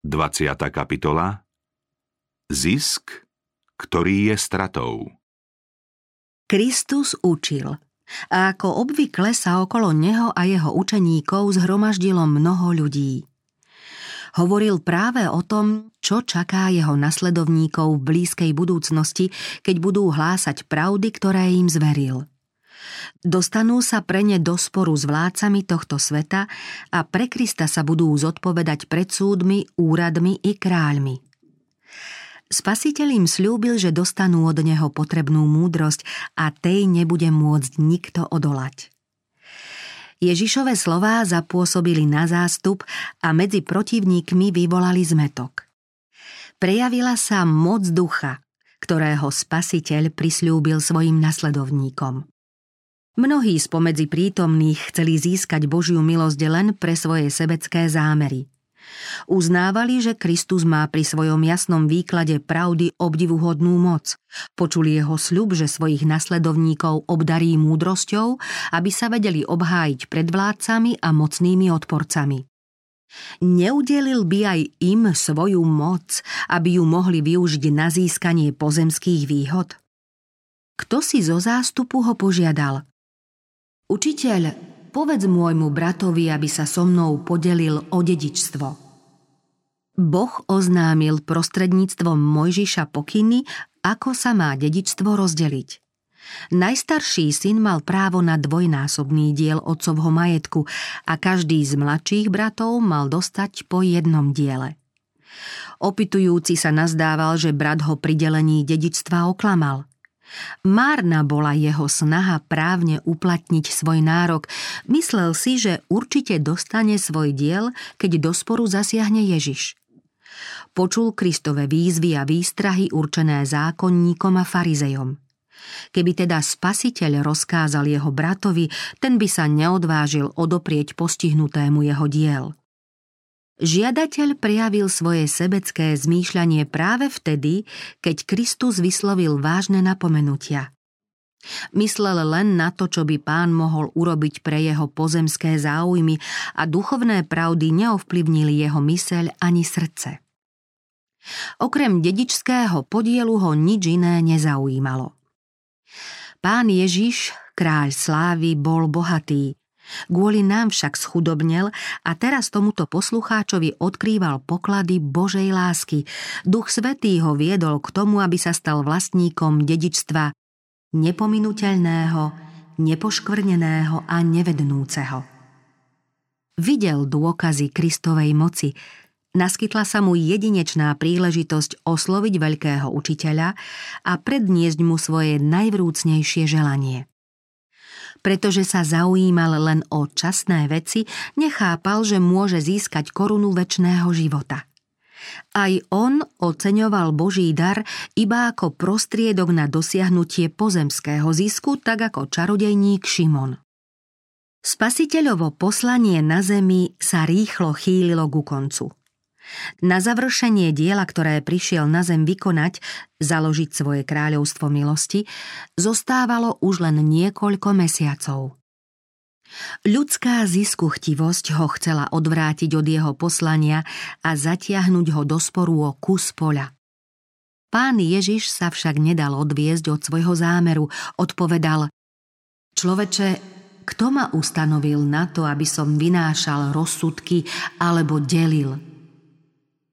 20. kapitola Zisk, ktorý je stratou Kristus učil a ako obvykle sa okolo neho a jeho učeníkov zhromaždilo mnoho ľudí. Hovoril práve o tom, čo čaká jeho nasledovníkov v blízkej budúcnosti, keď budú hlásať pravdy, ktoré im zveril. Dostanú sa pre ne do sporu s vládcami tohto sveta a pre Krista sa budú zodpovedať pred súdmi, úradmi i kráľmi. Spasiteľ im slúbil, že dostanú od neho potrebnú múdrosť a tej nebude môcť nikto odolať. Ježišové slová zapôsobili na zástup a medzi protivníkmi vyvolali zmetok. Prejavila sa moc ducha, ktorého spasiteľ prislúbil svojim nasledovníkom. Mnohí spomedzi prítomných chceli získať Božiu milosť len pre svoje sebecké zámery. Uznávali, že Kristus má pri svojom jasnom výklade pravdy obdivuhodnú moc. Počuli jeho sľub, že svojich nasledovníkov obdarí múdrosťou, aby sa vedeli obhájiť pred vládcami a mocnými odporcami. Neudelil by aj im svoju moc, aby ju mohli využiť na získanie pozemských výhod? Kto si zo zástupu ho požiadal? Učiteľ, povedz môjmu bratovi, aby sa so mnou podelil o dedičstvo. Boh oznámil prostredníctvom Mojžiša pokyny, ako sa má dedičstvo rozdeliť. Najstarší syn mal právo na dvojnásobný diel otcovho majetku a každý z mladších bratov mal dostať po jednom diele. Opitujúci sa nazdával, že brat ho pri delení dedičstva oklamal. Márna bola jeho snaha právne uplatniť svoj nárok. Myslel si, že určite dostane svoj diel, keď do sporu zasiahne Ježiš. Počul Kristove výzvy a výstrahy určené zákonníkom a farizejom. Keby teda spasiteľ rozkázal jeho bratovi, ten by sa neodvážil odoprieť postihnutému jeho diel – Žiadateľ prejavil svoje sebecké zmýšľanie práve vtedy, keď Kristus vyslovil vážne napomenutia. Myslel len na to, čo by pán mohol urobiť pre jeho pozemské záujmy a duchovné pravdy neovplyvnili jeho myseľ ani srdce. Okrem dedičského podielu ho nič iné nezaujímalo. Pán Ježiš, kráľ slávy, bol bohatý, Kvôli nám však schudobnel a teraz tomuto poslucháčovi odkrýval poklady Božej lásky. Duch Svetý ho viedol k tomu, aby sa stal vlastníkom dedičstva nepominuteľného, nepoškvrneného a nevednúceho. Videl dôkazy Kristovej moci, naskytla sa mu jedinečná príležitosť osloviť veľkého učiteľa a predniesť mu svoje najvrúcnejšie želanie pretože sa zaujímal len o časné veci, nechápal, že môže získať korunu väčšného života. Aj on oceňoval Boží dar iba ako prostriedok na dosiahnutie pozemského zisku, tak ako čarodejník Šimon. Spasiteľovo poslanie na zemi sa rýchlo chýlilo ku koncu – na završenie diela, ktoré prišiel na zem vykonať, založiť svoje kráľovstvo milosti, zostávalo už len niekoľko mesiacov. Ľudská ziskuchtivosť ho chcela odvrátiť od jeho poslania a zatiahnuť ho do sporu o kus poľa. Pán Ježiš sa však nedal odviezť od svojho zámeru, odpovedal Človeče, kto ma ustanovil na to, aby som vynášal rozsudky alebo delil –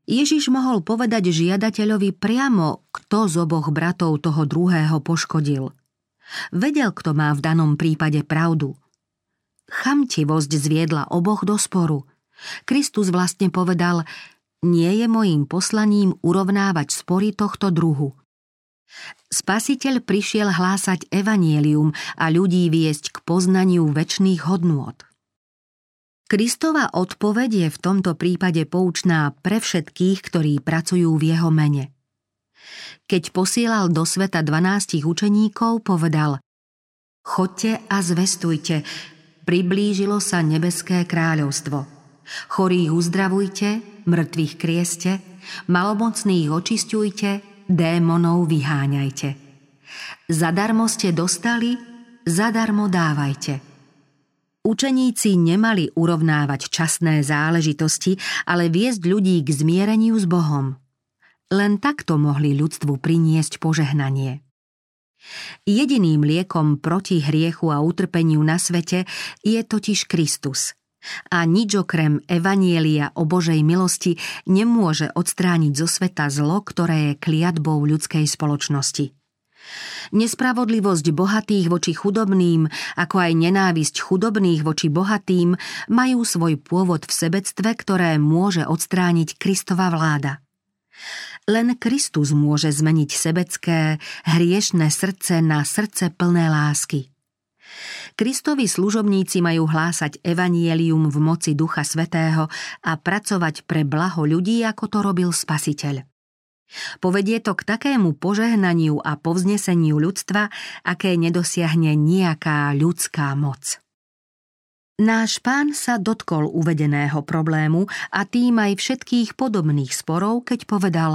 Ježiš mohol povedať žiadateľovi priamo, kto z oboch bratov toho druhého poškodil. Vedel, kto má v danom prípade pravdu. Chamtivosť zviedla oboch do sporu. Kristus vlastne povedal, nie je mojím poslaním urovnávať spory tohto druhu. Spasiteľ prišiel hlásať evanielium a ľudí viesť k poznaniu väčšných hodnôt. Kristova odpoveď je v tomto prípade poučná pre všetkých, ktorí pracujú v jeho mene. Keď posielal do sveta dvanástich učeníkov, povedal Chodte a zvestujte, priblížilo sa nebeské kráľovstvo. Chorých uzdravujte, mŕtvych krieste, malomocných očistujte, démonov vyháňajte. Zadarmo ste dostali, zadarmo dávajte – Učeníci nemali urovnávať časné záležitosti, ale viesť ľudí k zmiereniu s Bohom. Len takto mohli ľudstvu priniesť požehnanie. Jediným liekom proti hriechu a utrpeniu na svete je totiž Kristus. A nič okrem Evanielia o Božej milosti nemôže odstrániť zo sveta zlo, ktoré je kliatbou ľudskej spoločnosti. Nespravodlivosť bohatých voči chudobným, ako aj nenávisť chudobných voči bohatým, majú svoj pôvod v sebectve, ktoré môže odstrániť Kristova vláda. Len Kristus môže zmeniť sebecké, hriešné srdce na srdce plné lásky. Kristovi služobníci majú hlásať evanielium v moci Ducha Svetého a pracovať pre blaho ľudí, ako to robil Spasiteľ. Povedie to k takému požehnaniu a povzneseniu ľudstva, aké nedosiahne nejaká ľudská moc. Náš pán sa dotkol uvedeného problému a tým aj všetkých podobných sporov, keď povedal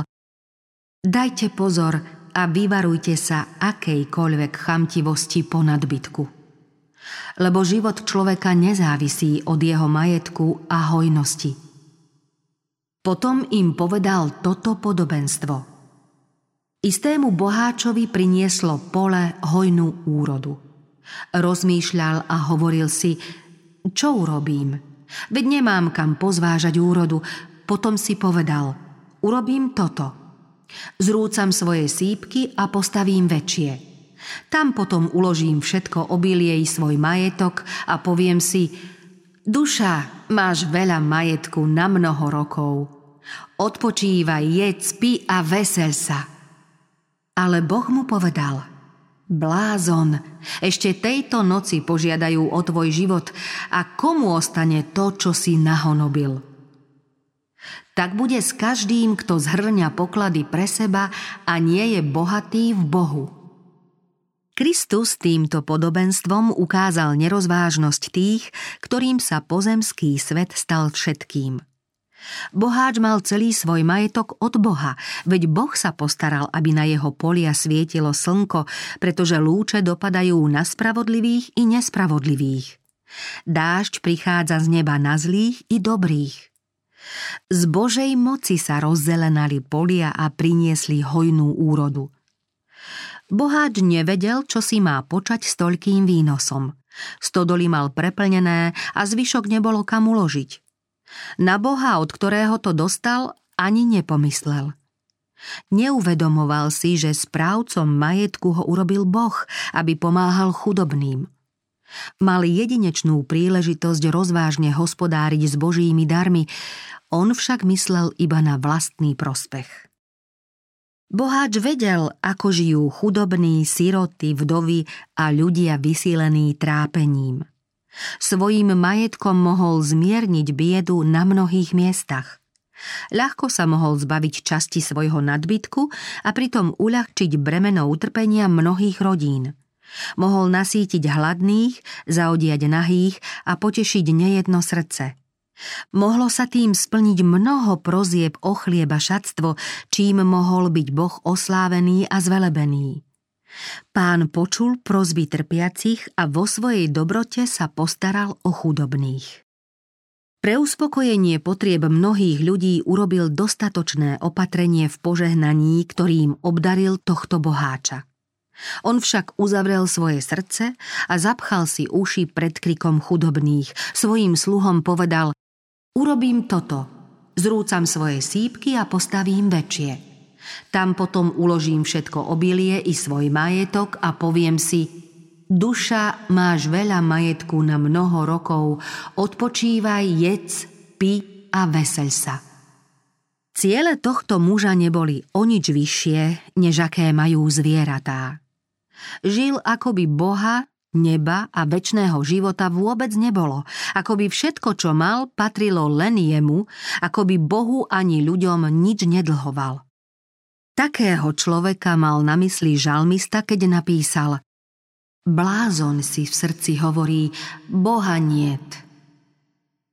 Dajte pozor a vyvarujte sa akejkoľvek chamtivosti po nadbytku. Lebo život človeka nezávisí od jeho majetku a hojnosti. Potom im povedal toto podobenstvo. Istému boháčovi prinieslo pole hojnú úrodu. Rozmýšľal a hovoril si, čo urobím? Veď nemám kam pozvážať úrodu. Potom si povedal, urobím toto. Zrúcam svoje sípky a postavím väčšie. Tam potom uložím všetko obilie i svoj majetok a poviem si, duša, máš veľa majetku na mnoho rokov. Odpočívaj, jedz, pi a vesel sa. Ale Boh mu povedal, blázon, ešte tejto noci požiadajú o tvoj život a komu ostane to, čo si nahonobil? Tak bude s každým, kto zhrňa poklady pre seba a nie je bohatý v Bohu. Kristus týmto podobenstvom ukázal nerozvážnosť tých, ktorým sa pozemský svet stal všetkým. Boháč mal celý svoj majetok od Boha, veď Boh sa postaral, aby na jeho polia svietilo slnko, pretože lúče dopadajú na spravodlivých i nespravodlivých. Dážď prichádza z neba na zlých i dobrých. Z Božej moci sa rozzelenali polia a priniesli hojnú úrodu – Boháč nevedel, čo si má počať s toľkým výnosom. Stodoly mal preplnené a zvyšok nebolo kam uložiť. Na Boha, od ktorého to dostal, ani nepomyslel. Neuvedomoval si, že správcom majetku ho urobil Boh, aby pomáhal chudobným. Mal jedinečnú príležitosť rozvážne hospodáriť s Božími darmi, on však myslel iba na vlastný prospech. Boháč vedel, ako žijú chudobní, siroty, vdovy a ľudia vysílení trápením. Svojím majetkom mohol zmierniť biedu na mnohých miestach. Ľahko sa mohol zbaviť časti svojho nadbytku a pritom uľahčiť bremeno utrpenia mnohých rodín. Mohol nasítiť hladných, zaodiať nahých a potešiť nejedno srdce – Mohlo sa tým splniť mnoho prozieb o chlieba šatstvo, čím mohol byť Boh oslávený a zvelebený. Pán počul prozby trpiacich a vo svojej dobrote sa postaral o chudobných. Pre uspokojenie potrieb mnohých ľudí urobil dostatočné opatrenie v požehnaní, ktorým obdaril tohto boháča. On však uzavrel svoje srdce a zapchal si uši pred krikom chudobných. Svojim sluhom povedal Urobím toto. Zrúcam svoje sípky a postavím väčšie. Tam potom uložím všetko obilie i svoj majetok a poviem si, duša, máš veľa majetku na mnoho rokov, odpočívaj, jedz, pi a veseľ sa. Ciele tohto muža neboli o nič vyššie, než aké majú zvieratá. Žil akoby Boha Neba a väčšného života vôbec nebolo, ako by všetko, čo mal, patrilo len jemu, ako by Bohu ani ľuďom nič nedlhoval. Takého človeka mal na mysli žalmista, keď napísal Blázon si v srdci hovorí, Boha niet.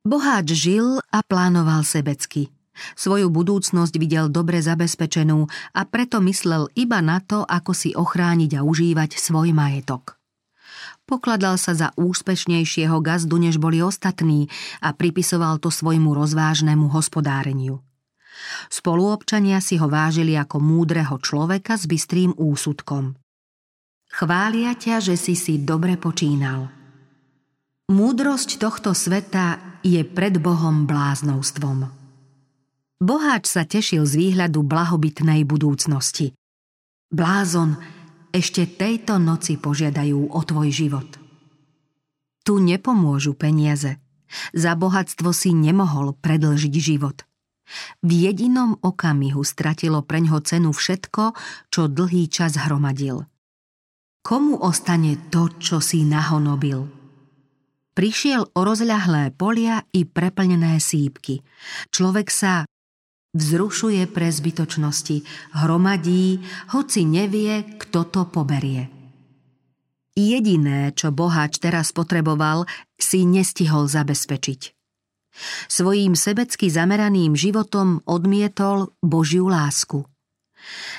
Boháč žil a plánoval sebecky. Svoju budúcnosť videl dobre zabezpečenú a preto myslel iba na to, ako si ochrániť a užívať svoj majetok. Pokladal sa za úspešnejšieho gazdu, než boli ostatní a pripisoval to svojmu rozvážnemu hospodáreniu. Spoluobčania si ho vážili ako múdreho človeka s bystrým úsudkom. Chvália ťa, že si si dobre počínal. Múdrosť tohto sveta je pred Bohom bláznovstvom. Boháč sa tešil z výhľadu blahobytnej budúcnosti. Blázon, ešte tejto noci požiadajú o tvoj život. Tu nepomôžu peniaze. Za bohatstvo si nemohol predlžiť život. V jedinom okamihu stratilo preňho cenu všetko, čo dlhý čas hromadil. Komu ostane to, čo si nahonobil? Prišiel o rozľahlé polia i preplnené sípky. Človek sa Vzrušuje pre zbytočnosti, hromadí, hoci nevie, kto to poberie. Jediné, čo boháč teraz potreboval, si nestihol zabezpečiť. Svojím sebecky zameraným životom odmietol Božiu lásku.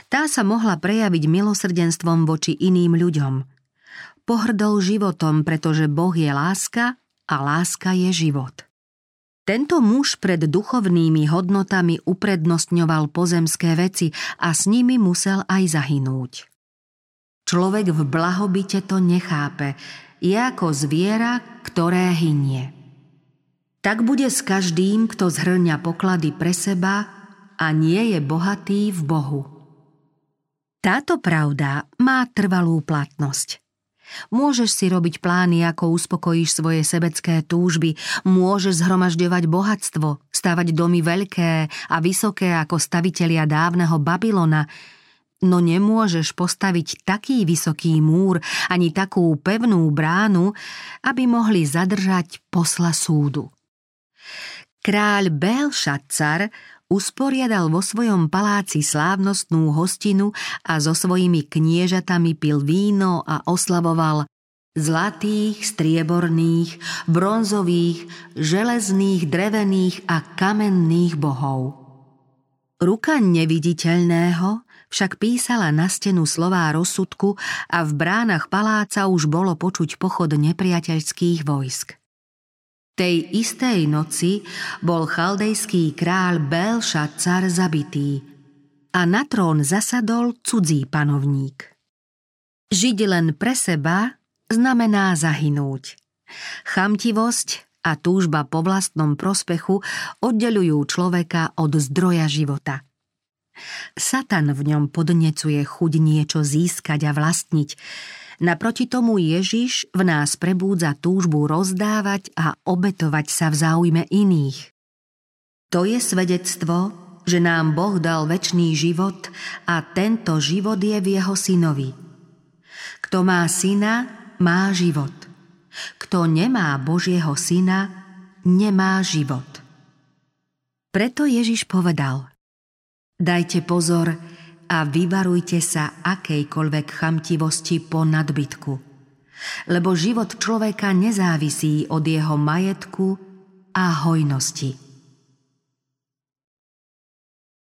Tá sa mohla prejaviť milosrdenstvom voči iným ľuďom. Pohrdol životom, pretože Boh je láska a láska je život. Tento muž pred duchovnými hodnotami uprednostňoval pozemské veci a s nimi musel aj zahynúť. Človek v blahobite to nechápe, je ako zviera, ktoré hynie. Tak bude s každým, kto zhrňa poklady pre seba a nie je bohatý v Bohu. Táto pravda má trvalú platnosť. Môžeš si robiť plány, ako uspokojíš svoje sebecké túžby, môžeš zhromažďovať bohatstvo, stavať domy veľké a vysoké ako stavitelia dávneho Babylona, no nemôžeš postaviť taký vysoký múr ani takú pevnú bránu, aby mohli zadržať posla súdu. Kráľ Belšacar usporiadal vo svojom paláci slávnostnú hostinu a so svojimi kniežatami pil víno a oslavoval zlatých, strieborných, bronzových, železných, drevených a kamenných bohov. Ruka neviditeľného však písala na stenu slová rozsudku a v bránach paláca už bolo počuť pochod nepriateľských vojsk tej istej noci bol chaldejský kráľ Belšacar zabitý a na trón zasadol cudzí panovník. Žiť len pre seba znamená zahynúť. Chamtivosť a túžba po vlastnom prospechu oddelujú človeka od zdroja života. Satan v ňom podnecuje chuť niečo získať a vlastniť, Naproti tomu Ježiš v nás prebúdza túžbu rozdávať a obetovať sa v záujme iných. To je svedectvo, že nám Boh dal väčší život a tento život je v jeho synovi. Kto má syna, má život. Kto nemá Božieho syna, nemá život. Preto Ježiš povedal Dajte pozor, a vyvarujte sa akejkoľvek chamtivosti po nadbytku. Lebo život človeka nezávisí od jeho majetku a hojnosti.